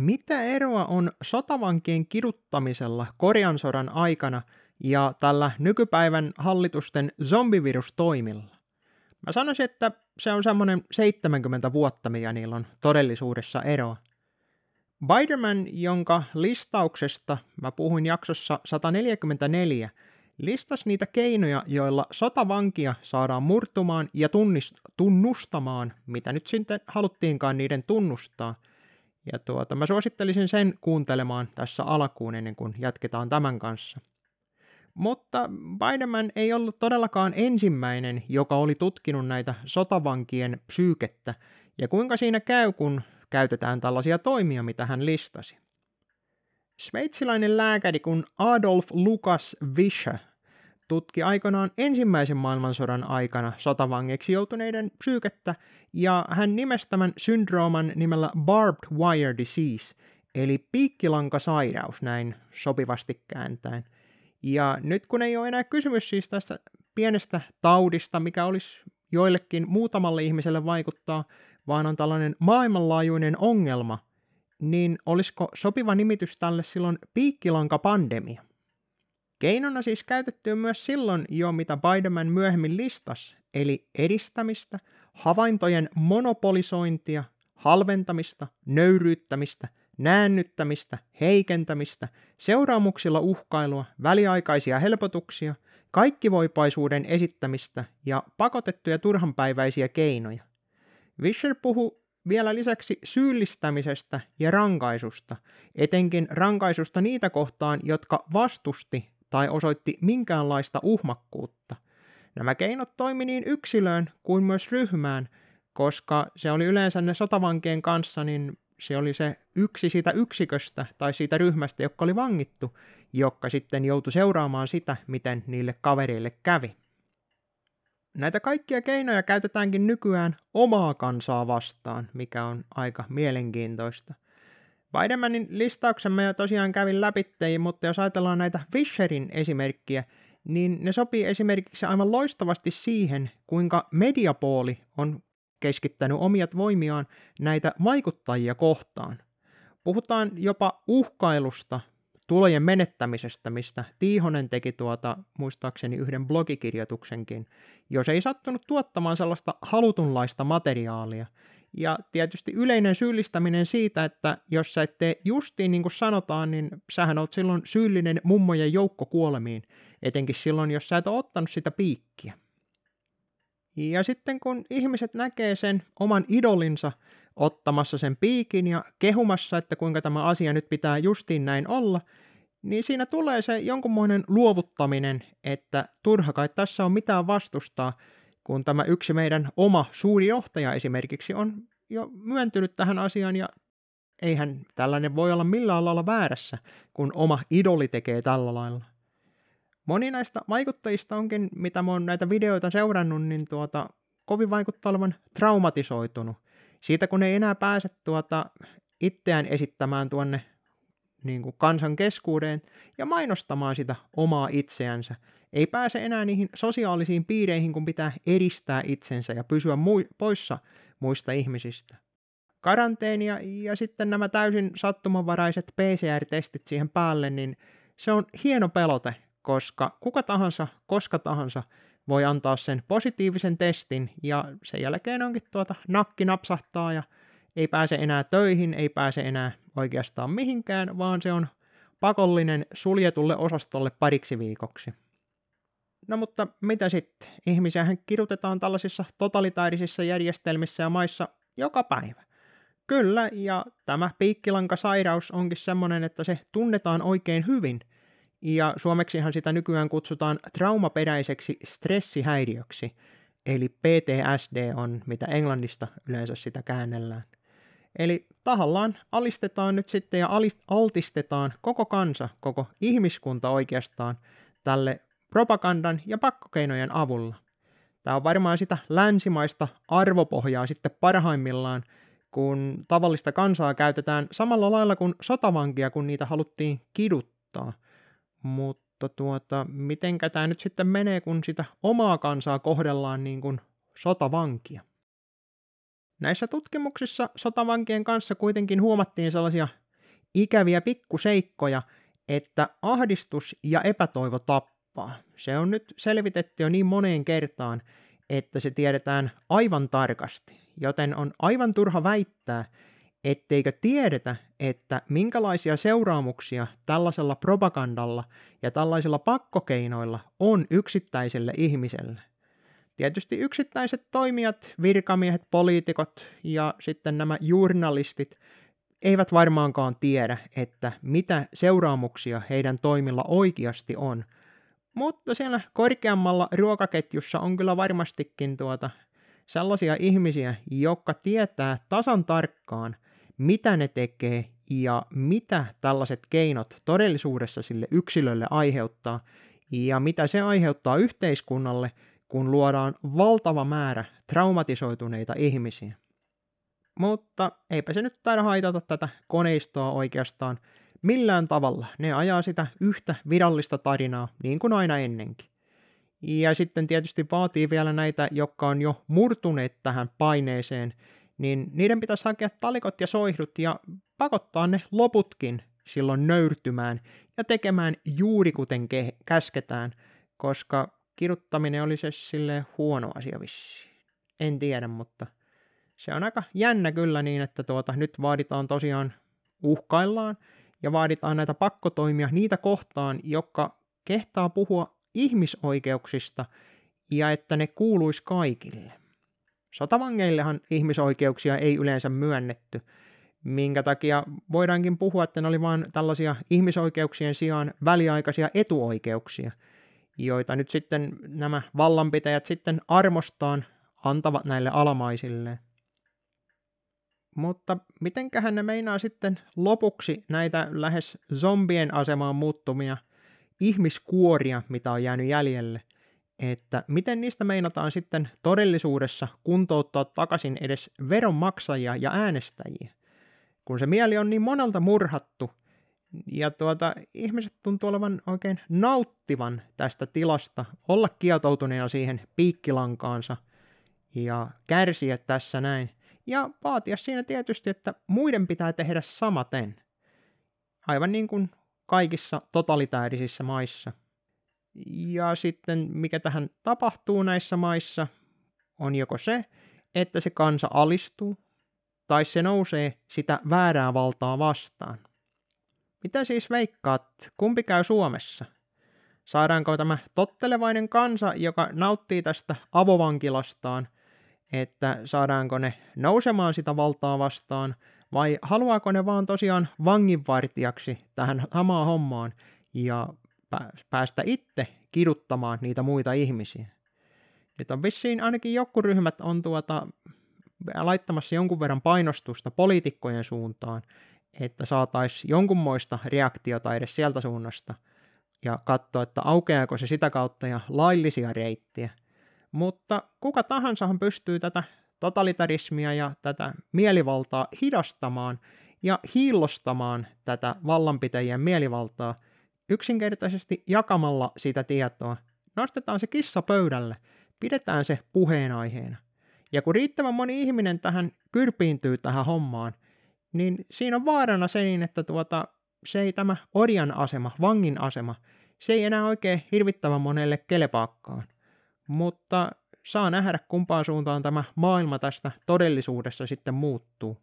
Mitä eroa on sotavankien kiduttamisella Korean sodan aikana ja tällä nykypäivän hallitusten zombivirustoimilla? Mä sanoisin, että se on semmoinen 70 vuotta, mikä niillä on todellisuudessa eroa. Biderman, jonka listauksesta mä puhuin jaksossa 144, listasi niitä keinoja, joilla sotavankia saadaan murtumaan ja tunnist- tunnustamaan, mitä nyt sitten haluttiinkaan niiden tunnustaa. Ja tuota, mä suosittelisin sen kuuntelemaan tässä alkuun ennen kuin jatketaan tämän kanssa. Mutta Biderman ei ollut todellakaan ensimmäinen, joka oli tutkinut näitä sotavankien psyykettä ja kuinka siinä käy, kun käytetään tällaisia toimia, mitä hän listasi. Sveitsiläinen lääkäri kun Adolf Lukas Vischer tutki aikanaan ensimmäisen maailmansodan aikana sotavangeksi joutuneiden psyykettä, ja hän nimesi tämän syndrooman nimellä barbed wire disease, eli piikkilankasairaus näin sopivasti kääntäen. Ja nyt kun ei ole enää kysymys siis tästä pienestä taudista, mikä olisi joillekin muutamalle ihmiselle vaikuttaa, vaan on tällainen maailmanlaajuinen ongelma, niin olisiko sopiva nimitys tälle silloin piikkilankapandemia? Keinona siis käytetty myös silloin jo, mitä Biderman myöhemmin listas, eli edistämistä, havaintojen monopolisointia, halventamista, nöyryyttämistä, näännyttämistä, heikentämistä, seuraamuksilla uhkailua, väliaikaisia helpotuksia, kaikkivoipaisuuden esittämistä ja pakotettuja turhanpäiväisiä keinoja. Vischer puhuu vielä lisäksi syyllistämisestä ja rankaisusta, etenkin rankaisusta niitä kohtaan, jotka vastusti tai osoitti minkäänlaista uhmakkuutta. Nämä keinot toimi niin yksilöön kuin myös ryhmään, koska se oli yleensä ne sotavankien kanssa, niin se oli se yksi siitä yksiköstä tai siitä ryhmästä, joka oli vangittu, joka sitten joutui seuraamaan sitä, miten niille kavereille kävi. Näitä kaikkia keinoja käytetäänkin nykyään omaa kansaa vastaan, mikä on aika mielenkiintoista. Bidenmanin listauksen mä jo tosiaan kävin läpittei, mutta jos ajatellaan näitä Fisherin esimerkkiä, niin ne sopii esimerkiksi aivan loistavasti siihen, kuinka mediapooli on keskittänyt omiat voimiaan näitä vaikuttajia kohtaan. Puhutaan jopa uhkailusta, tulojen menettämisestä, mistä Tiihonen teki tuota muistaakseni yhden blogikirjoituksenkin, jos ei sattunut tuottamaan sellaista halutunlaista materiaalia. Ja tietysti yleinen syyllistäminen siitä, että jos sä et tee justiin niin kuin sanotaan, niin sähän oot silloin syyllinen mummojen joukkokuolemiin, etenkin silloin, jos sä et ole ottanut sitä piikkiä. Ja sitten kun ihmiset näkee sen oman idolinsa ottamassa sen piikin ja kehumassa, että kuinka tämä asia nyt pitää justiin näin olla, niin siinä tulee se jonkunmoinen luovuttaminen, että turha kai tässä on mitään vastustaa, kun tämä yksi meidän oma suuri johtaja esimerkiksi on jo myöntynyt tähän asiaan ja eihän tällainen voi olla millään lailla väärässä, kun oma idoli tekee tällä lailla. Moni näistä vaikuttajista onkin, mitä mä oon näitä videoita seurannut, niin tuota, kovin vaikuttaa olevan traumatisoitunut. Siitä kun ei enää pääse tuota, itseään esittämään tuonne niin kuin kansan keskuudeen ja mainostamaan sitä omaa itseänsä. Ei pääse enää niihin sosiaalisiin piireihin, kun pitää edistää itsensä ja pysyä mui- poissa muista ihmisistä. Karanteeni ja, ja sitten nämä täysin sattumanvaraiset PCR-testit siihen päälle, niin se on hieno pelote, koska kuka tahansa, koska tahansa voi antaa sen positiivisen testin ja sen jälkeen onkin tuota nakki napsahtaa ja ei pääse enää töihin, ei pääse enää oikeastaan mihinkään, vaan se on pakollinen suljetulle osastolle pariksi viikoksi. No mutta mitä sitten? Ihmisiähän kidutetaan tällaisissa totalitaarisissa järjestelmissä ja maissa joka päivä. Kyllä, ja tämä piikkilankasairaus onkin semmoinen, että se tunnetaan oikein hyvin, ja suomeksihan sitä nykyään kutsutaan traumaperäiseksi stressihäiriöksi, eli PTSD on, mitä englannista yleensä sitä käännellään. Eli tahallaan alistetaan nyt sitten ja altistetaan koko kansa, koko ihmiskunta oikeastaan tälle propagandan ja pakkokeinojen avulla. Tämä on varmaan sitä länsimaista arvopohjaa sitten parhaimmillaan, kun tavallista kansaa käytetään samalla lailla kuin sotavankia, kun niitä haluttiin kiduttaa. Mutta tuota, mitenkä tämä nyt sitten menee, kun sitä omaa kansaa kohdellaan niin kuin sotavankia? Näissä tutkimuksissa sotavankien kanssa kuitenkin huomattiin sellaisia ikäviä pikkuseikkoja, että ahdistus ja epätoivo tappaa. Se on nyt selvitetty jo niin moneen kertaan, että se tiedetään aivan tarkasti, joten on aivan turha väittää, etteikö tiedetä, että minkälaisia seuraamuksia tällaisella propagandalla ja tällaisilla pakkokeinoilla on yksittäiselle ihmiselle. Tietysti yksittäiset toimijat, virkamiehet, poliitikot ja sitten nämä journalistit eivät varmaankaan tiedä, että mitä seuraamuksia heidän toimilla oikeasti on. Mutta siellä korkeammalla ruokaketjussa on kyllä varmastikin tuota sellaisia ihmisiä, jotka tietää tasan tarkkaan, mitä ne tekee ja mitä tällaiset keinot todellisuudessa sille yksilölle aiheuttaa ja mitä se aiheuttaa yhteiskunnalle, kun luodaan valtava määrä traumatisoituneita ihmisiä. Mutta eipä se nyt taida haitata tätä koneistoa oikeastaan millään tavalla. Ne ajaa sitä yhtä virallista tarinaa, niin kuin aina ennenkin. Ja sitten tietysti vaatii vielä näitä, jotka on jo murtuneet tähän paineeseen, niin niiden pitäisi hakea talikot ja soihdut ja pakottaa ne loputkin silloin nöyrtymään ja tekemään juuri kuten ke- käsketään, koska kiruttaminen oli se sille huono asia vissiin. En tiedä, mutta se on aika jännä kyllä niin, että tuota, nyt vaaditaan tosiaan, uhkaillaan ja vaaditaan näitä pakkotoimia niitä kohtaan, jotka kehtaa puhua ihmisoikeuksista ja että ne kuuluisi kaikille. Sotavangeillehan ihmisoikeuksia ei yleensä myönnetty, minkä takia voidaankin puhua, että ne oli vain tällaisia ihmisoikeuksien sijaan väliaikaisia etuoikeuksia, joita nyt sitten nämä vallanpitäjät sitten armostaan antavat näille alamaisille. Mutta mitenköhän ne meinaa sitten lopuksi näitä lähes zombien asemaan muuttumia ihmiskuoria, mitä on jäänyt jäljelle, että miten niistä meinataan sitten todellisuudessa kuntouttaa takaisin edes veronmaksajia ja äänestäjiä, kun se mieli on niin monelta murhattu, ja tuota, ihmiset tuntuu olevan oikein nauttivan tästä tilasta, olla kietoutuneena siihen piikkilankaansa ja kärsiä tässä näin. Ja vaatia siinä tietysti, että muiden pitää tehdä samaten. Aivan niin kuin kaikissa totalitäärisissa maissa. Ja sitten mikä tähän tapahtuu näissä maissa, on joko se, että se kansa alistuu, tai se nousee sitä väärää valtaa vastaan. Mitä siis veikkaat, kumpi käy Suomessa? Saadaanko tämä tottelevainen kansa, joka nauttii tästä avovankilastaan, että saadaanko ne nousemaan sitä valtaa vastaan, vai haluaako ne vaan tosiaan vanginvartijaksi tähän samaan hommaan ja päästä itse kiduttamaan niitä muita ihmisiä. Nyt on vissiin ainakin joku ryhmät on tuota, laittamassa jonkun verran painostusta poliitikkojen suuntaan, että saataisiin jonkunmoista reaktiota edes sieltä suunnasta ja katsoa, että aukeaako se sitä kautta ja laillisia reittiä. Mutta kuka tahansahan pystyy tätä totalitarismia ja tätä mielivaltaa hidastamaan ja hiillostamaan tätä vallanpitäjien mielivaltaa yksinkertaisesti jakamalla sitä tietoa. Nostetaan se kissa pöydälle, pidetään se puheenaiheena. Ja kun riittävän moni ihminen tähän kyrpiintyy tähän hommaan, niin siinä on vaarana se niin, että tuota, se ei tämä orjan asema, vangin asema, se ei enää oikein hirvittävän monelle kelepaakkaan. Mutta saa nähdä kumpaan suuntaan tämä maailma tästä todellisuudessa sitten muuttuu.